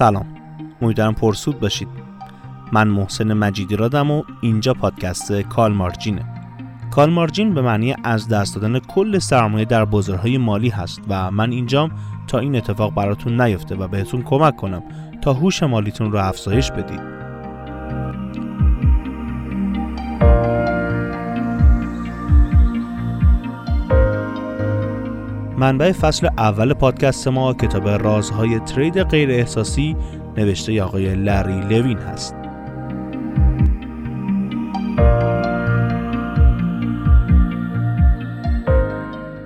سلام. امیدوارم پرسود باشید. من محسن مجیدی رادم و اینجا پادکست کال مارجینه. کال مارجین به معنی از دست دادن کل سرمایه در بازارهای مالی هست و من اینجام تا این اتفاق براتون نیفته و بهتون کمک کنم تا هوش مالیتون رو افزایش بدید. منبع فصل اول پادکست ما کتاب رازهای ترید غیر احساسی نوشته آقای لری لوین هست.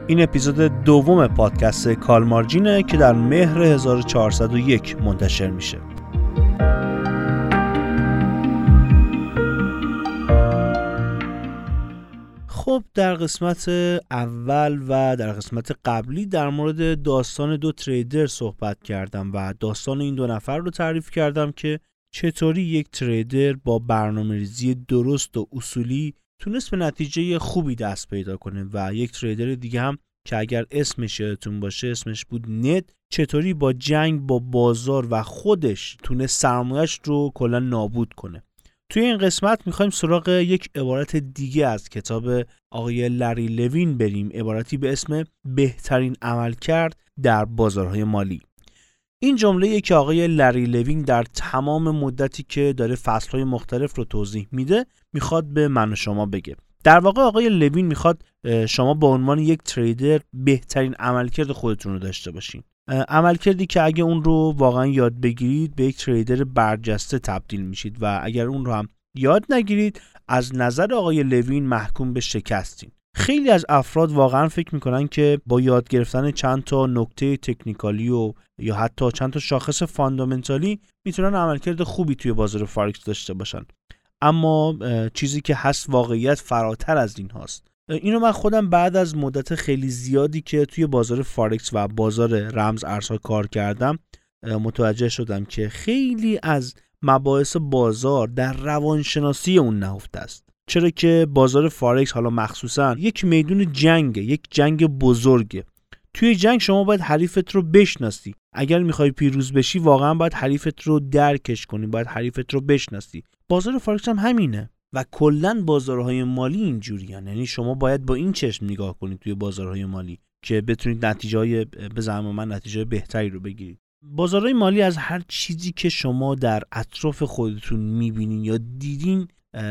این اپیزود دوم پادکست کال مارجینه که در مهر 1401 منتشر میشه. خب در قسمت اول و در قسمت قبلی در مورد داستان دو تریدر صحبت کردم و داستان این دو نفر رو تعریف کردم که چطوری یک تریدر با برنامه ریزی درست و اصولی تونست به نتیجه خوبی دست پیدا کنه و یک تریدر دیگه هم که اگر اسمش یادتون باشه اسمش بود نت. چطوری با جنگ با بازار و خودش تونست سرمایش رو کلا نابود کنه. توی این قسمت می‌خوایم سراغ یک عبارت دیگه از کتاب آقای لری لوین بریم عبارتی به اسم بهترین عمل کرد در بازارهای مالی. این جمله که آقای لری لوین در تمام مدتی که داره فصلهای مختلف رو توضیح میده می‌خواد به من و شما بگه. در واقع آقای لوین می‌خواد شما به عنوان یک تریدر بهترین عملکرد خودتون رو داشته باشین. عملکردی که اگه اون رو واقعا یاد بگیرید به یک تریدر برجسته تبدیل میشید و اگر اون رو هم یاد نگیرید از نظر آقای لوین محکوم به شکستین. خیلی از افراد واقعا فکر می‌کنن که با یاد گرفتن چند تا نکته تکنیکالی و یا حتی چند تا شاخص فاندامنتالی می‌تونن عملکرد خوبی توی بازار فارکس داشته باشن. اما چیزی که هست واقعیت فراتر از این هاست. اینو من خودم بعد از مدت خیلی زیادی که توی بازار فارکس و بازار رمز ارزها کار کردم متوجه شدم که خیلی از مباحث بازار در روانشناسی اون نهفته است. چرا که بازار فارکس حالا مخصوصا یک میدون جنگه یک جنگ بزرگه. توی جنگ شما باید حریفت رو بشناسی. اگر می‌خوای پیروز بشی واقعا باید حریفت رو درکش کنی باید حریفت رو بشناسی. بازار فارکس هم همینه. و کلا بازارهای مالی اینجوری یعنی شما باید با این چشم نگاه کنید توی بازارهای مالی که بتونید نتیجه های به زعم من نتیجه بهتری رو بگیرید. بازارهای مالی از هر چیزی که شما در اطراف خودتون می‌بینین یا دیدین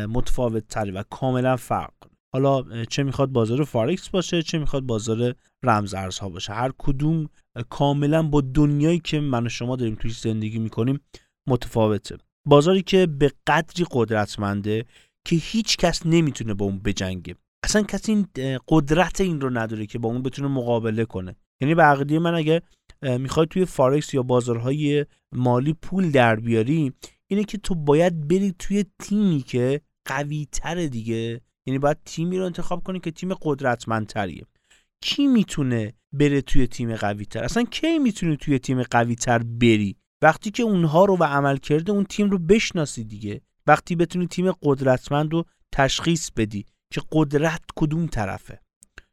متفاوت تری و کاملا فرق حالا چه می‌خواد بازار فارکس باشه چه می‌خواد بازار رمز ارزها باشه. هر کدوم کاملا با دنیایی که من و شما داریم توی زندگی می‌کنیم متفاوته. بازاری که به قدری قدرتمنده که هیچ کس نمی‌تونه با اون بجنگه. اصلا کسی این قدرت این رو نداره که با اون بتونه مقابله کنه. یعنی به عقیده من اگه می‌خوای توی فارکس یا بازارهای مالی پول در بیاری اینه که تو باید بری توی تیمی که قوی تره دیگه. یعنی باید تیمی رو انتخاب کنی که تیم قدرتمندتریه. کی می‌تونه بره توی تیم قوی تر اصلا کی می‌تونه توی تیم قوی تر بری؟ وقتی که اونها رو و عمل کرده اون تیم رو بشناسی دیگه. وقتی بتونی تیم قدرتمند رو تشخیص بدی که قدرت کدوم طرفه.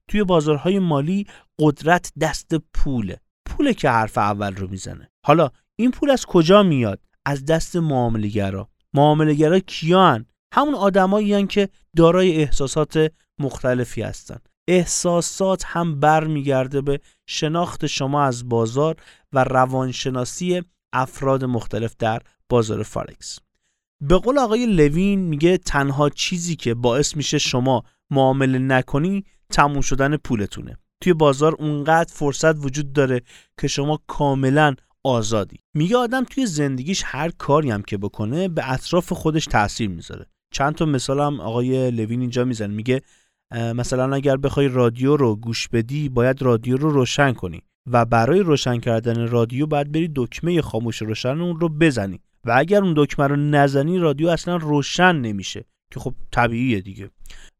توی بازارهای مالی قدرت دست پوله پوله که حرف اول رو می‌زنه. حالا این پول از کجا میاد؟ از دست معاملهگرا. معاملهگرا کیان؟ همون آدمایی که دارای احساسات مختلفی هستن. احساسات هم برمیگرده به شناخت شما از بازار و روانشناسی افراد مختلف در بازار فارکس به قول آقای لوین میگه تنها چیزی که باعث میشه شما معامله نکنی تموم شدن پولتونه. توی بازار اونقدر فرصت وجود داره که شما کاملا آزادی. میگه آدم توی زندگیش هر کاری هم که بکنه به اطراف خودش تاثیر می‌ذاره. چند تا مثال هم آقای لوین اینجا می‌زنه. میگه مثلا اگر بخوای رادیو رو گوش بدی باید رادیو رو روشن کنی و برای روشن کردن رادیو باید بری دکمه خاموش روشن اون رو بزنی. و اگر اون دکمه رو نزنی رادیو اصلا روشن نمیشه که خب طبیعیه دیگه.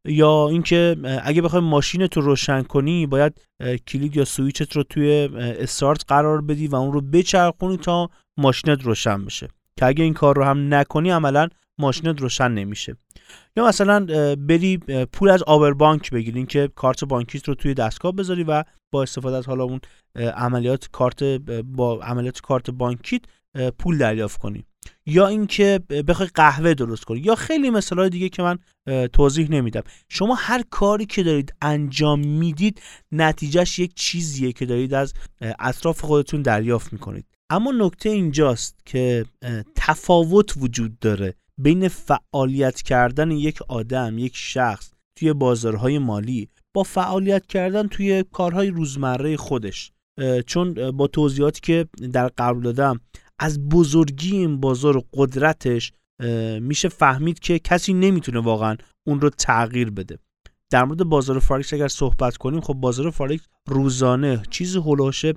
یا اینکه اگه بخوای ماشینت رو روشن کنی باید کلید یا سویچت رو توی استارت قرار بدی و اون رو بچرخونی تا ماشینت روشن بشه. که اگه این کار رو هم نکنی عملا ماشینت روشن نمیشه. یا مثلا بری پول از آور بانک بگیرین که کارت بانکیت رو توی دستگاه بذاری و با استفاده از حالا اون عملیات کارت با عملیات کارت بانکیت پول دریافت کنی. یا اینکه بخوای قهوه درست کنی. یا خیلی مثال دیگه که من توضیح نمیدم. شما هر کاری که دارید انجام می‌دید نتیجهش یک چیزیه که دارید از اطراف خودتون دریافت می‌کنید. اما نکته اینجاست که تفاوت وجود داره بین فعالیت کردن یک آدم یک شخص توی بازارهای مالی با فعالیت کردن توی کارهای روزمره خودش. چون با توضیحاتی که در قبل دادم از بزرگی این بازار و قدرتش میشه فهمید که کسی نمی‌تونه واقعا اون رو تغییر بده. در مورد بازار فارکس اگر صحبت کنیم خب بازار فارکس روزانه چیزی حول و حوش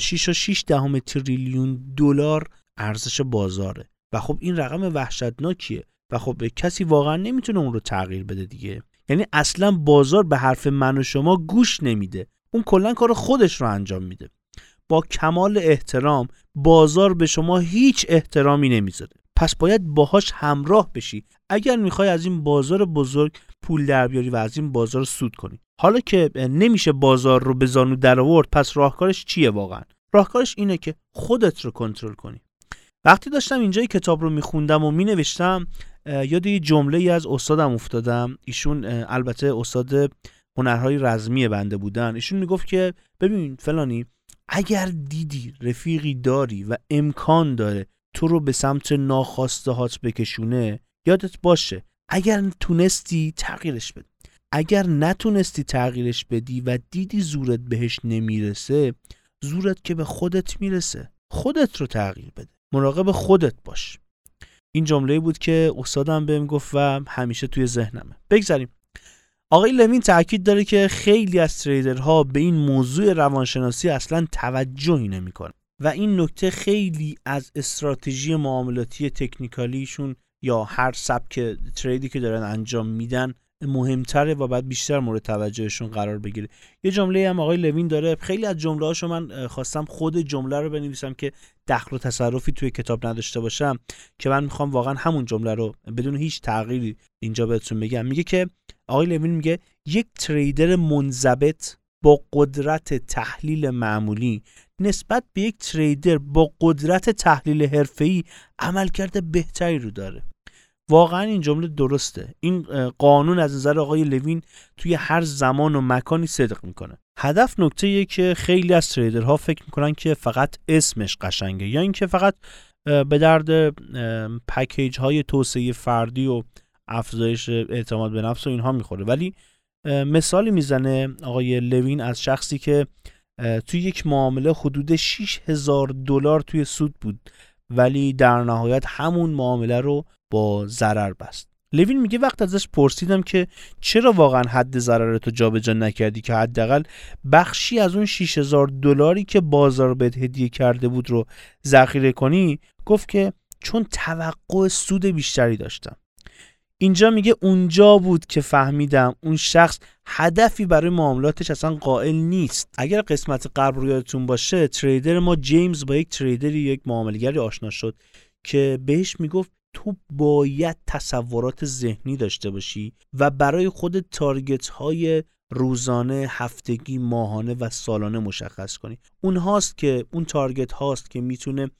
6 و 6 دهم تریلیون دلار ارزش بازاره. و خب این رقم وحشتناکیه. و خب کسی واقعا نمی‌تونه اون رو تغییر بده دیگه. یعنی اصلا بازار به حرف من و شما گوش نمیده. اون کلا کار خودش رو انجام میده. با کمال احترام بازار به شما هیچ احترامی نمی‌ذاره پس باید باهاش همراه بشی. اگر می‌خوای از این بازار بزرگ پول در بیاری و از این بازار سود کنی. حالا که نمیشه بازار رو به زانو در آورد پس راهکارش چیه واقعا؟ راهکارش اینه که خودت رو کنترل کنی. وقتی داشتم اینجا کتاب رو میخوندم و مینوشتم یاد یه جمله ای از استادم افتادم. ایشون البته استاد هنرهای رزمی بنده بودن. ایشون می‌گفت که ببین فلانی اگر دیدی رفیقی داری و امکان داره تو رو به سمت ناخواسته هات بکشونه یادت باشه اگر تونستی تغییرش بده اگر نتونستی تغییرش بدی و دیدی زورت بهش نمی‌رسه زورت که به خودت می‌رسه. خودت رو تغییر بده. مراقب خودت باش. این جمله بود که استادم بهم گفت و همیشه توی ذهنمه. بگذاریم آقای لوین تاکید داره که خیلی از تریدرها به این موضوع روانشناسی اصلا توجهی نمی‌کنن و این نکته خیلی از استراتژی معاملاتی تکنیکالیشون یا هر سبک تریدی که دارن انجام میدن مهمتره و بعد بیشتر مورد توجهشون قرار بگیره. یه جمله هم آقای لوین داره. خیلی از جمله هاشو من خواستم خود جمله رو بنویسم که دخل و تصرفی توی کتاب نداشته باشم که من می‌خوام واقعا همون جمله رو بدون هیچ تغییری اینجا بهتون بگم. میگه که آقای لوین میگه یک تریدر منضبط با قدرت تحلیل معمولی نسبت به یک تریدر با قدرت تحلیل حرفه‌ای عملکرد بهتری رو داره. واقعا این جمله درسته. این قانون از نظر آقای لوین توی هر زمان و مکانی صدق می‌کنه. هدف نکته که خیلی از تریدرها فکر می‌کنن که فقط اسمش قشنگه یا اینکه فقط به درد پکیج های توسعه فردی و افزایش اعتماد به نفس و اینها می‌خوره. ولی مثالی می‌زنه آقای لوین از شخصی که توی یک معامله حدود 6000 دلار توی سود بود ولی در نهایت همون معامله رو با ضرر بست. لوین میگه وقت ازش پرسیدم که چرا واقعا حد ضرر تو جابجا نکردی که حداقل بخشی از اون 6000 دلاری که بازار بهت هدیه کرده بود رو ذخیره کنی؟ گفت که چون توقع سود بیشتری داشتم. اینجا میگه اونجا بود که فهمیدم اون شخص هدفی برای معاملاتش اصلا قائل نیست. اگر قسمت قبل رو یادتون باشه تریدر ما جیمز با یک تریدری یک معاملگری آشنا شد که بهش می‌گفت تو باید تصورات ذهنی داشته باشی و برای خود تارگت های روزانه، هفتگی، ماهانه و سالانه مشخص کنی. اون هاست که اون تارگت هاست که می‌تونه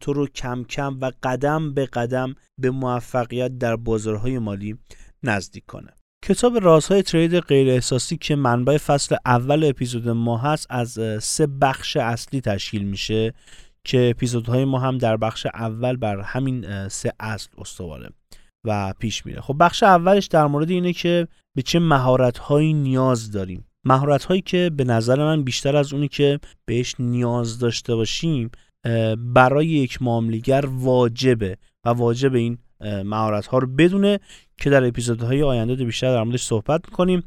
تو رو کم کم و قدم به قدم به موفقیت در بازارهای مالی نزدیک کنه. کتاب رازهای ترید غیر احساسی که منبع فصل اول اپیزود ما هست از سه بخش اصلی تشکیل میشه که اپیزودهای ما هم در بخش اول بر همین سه اصل استواره و پیش میره. خب بخش اولش در مورد اینه که به چه مهارت هایی نیاز داریم. مهارت هایی که به نظر من بیشتر از اونی که بهش نیاز داشته باشیم برای یک معاملگر واجبه و واجب این مهارت ها رو بدونه که در اپیزودهای آینده بیشتر در موردش صحبت می‌کنیم.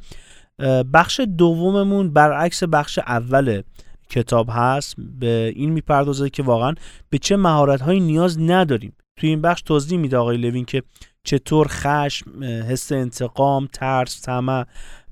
بخش دوممون برعکس بخش اول کتاب هست. به این می‌پردازه که واقعا به چه مهارت هایی نیاز نداریم. توی این بخش توضیح میده آقای لوین که چطور خشم حس انتقام ترس طمع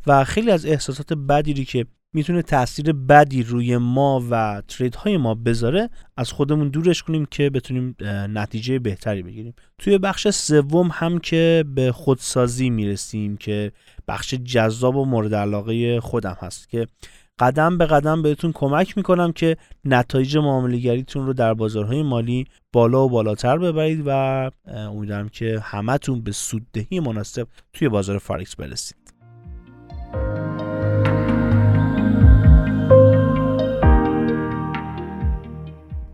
و خیلی از احساسات بدی که می‌تونه تاثیر بدی روی ما و ترید های ما بذاره از خودمون دورش کنیم که بتونیم نتیجه بهتری بگیریم. توی بخش سوم هم که به خودسازی می‌رسیم که بخش جذاب و مورد علاقه خودم هست که قدم به قدم بهتون کمک می‌کنم که نتایج معاملهگریتون رو در بازارهای مالی بالا و بالاتر ببرید و امیدوارم که همتون به سوددهی مناسب توی بازار فارکس برسید.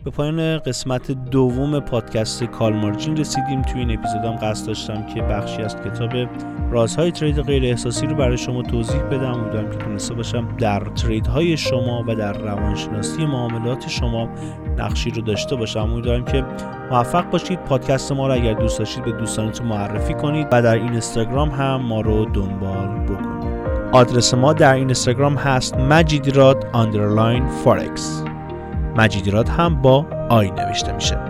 به پایان قسمت دوم پادکست کال مارجین رسیدیم. توی این اپیزودم قصد داشتم که بخشی از کتاب رازهای ترید غیر احساسی رو برای شما توضیح بدم. امیدوارم که تونسته باشم در ترید های شما و در روانشناسی معاملات شما نقشی رو داشته باشم. امیدوارم که موفق باشید. پادکست ما رو اگر دوست داشتید به دوستانتون معرفی کنید و در این اینستاگرام هم ما رو دنبال بکنید. آدرس ما در اینستاگرام هست مجیدراد underline فارکس مجیدراد هم با I نوشته میشه.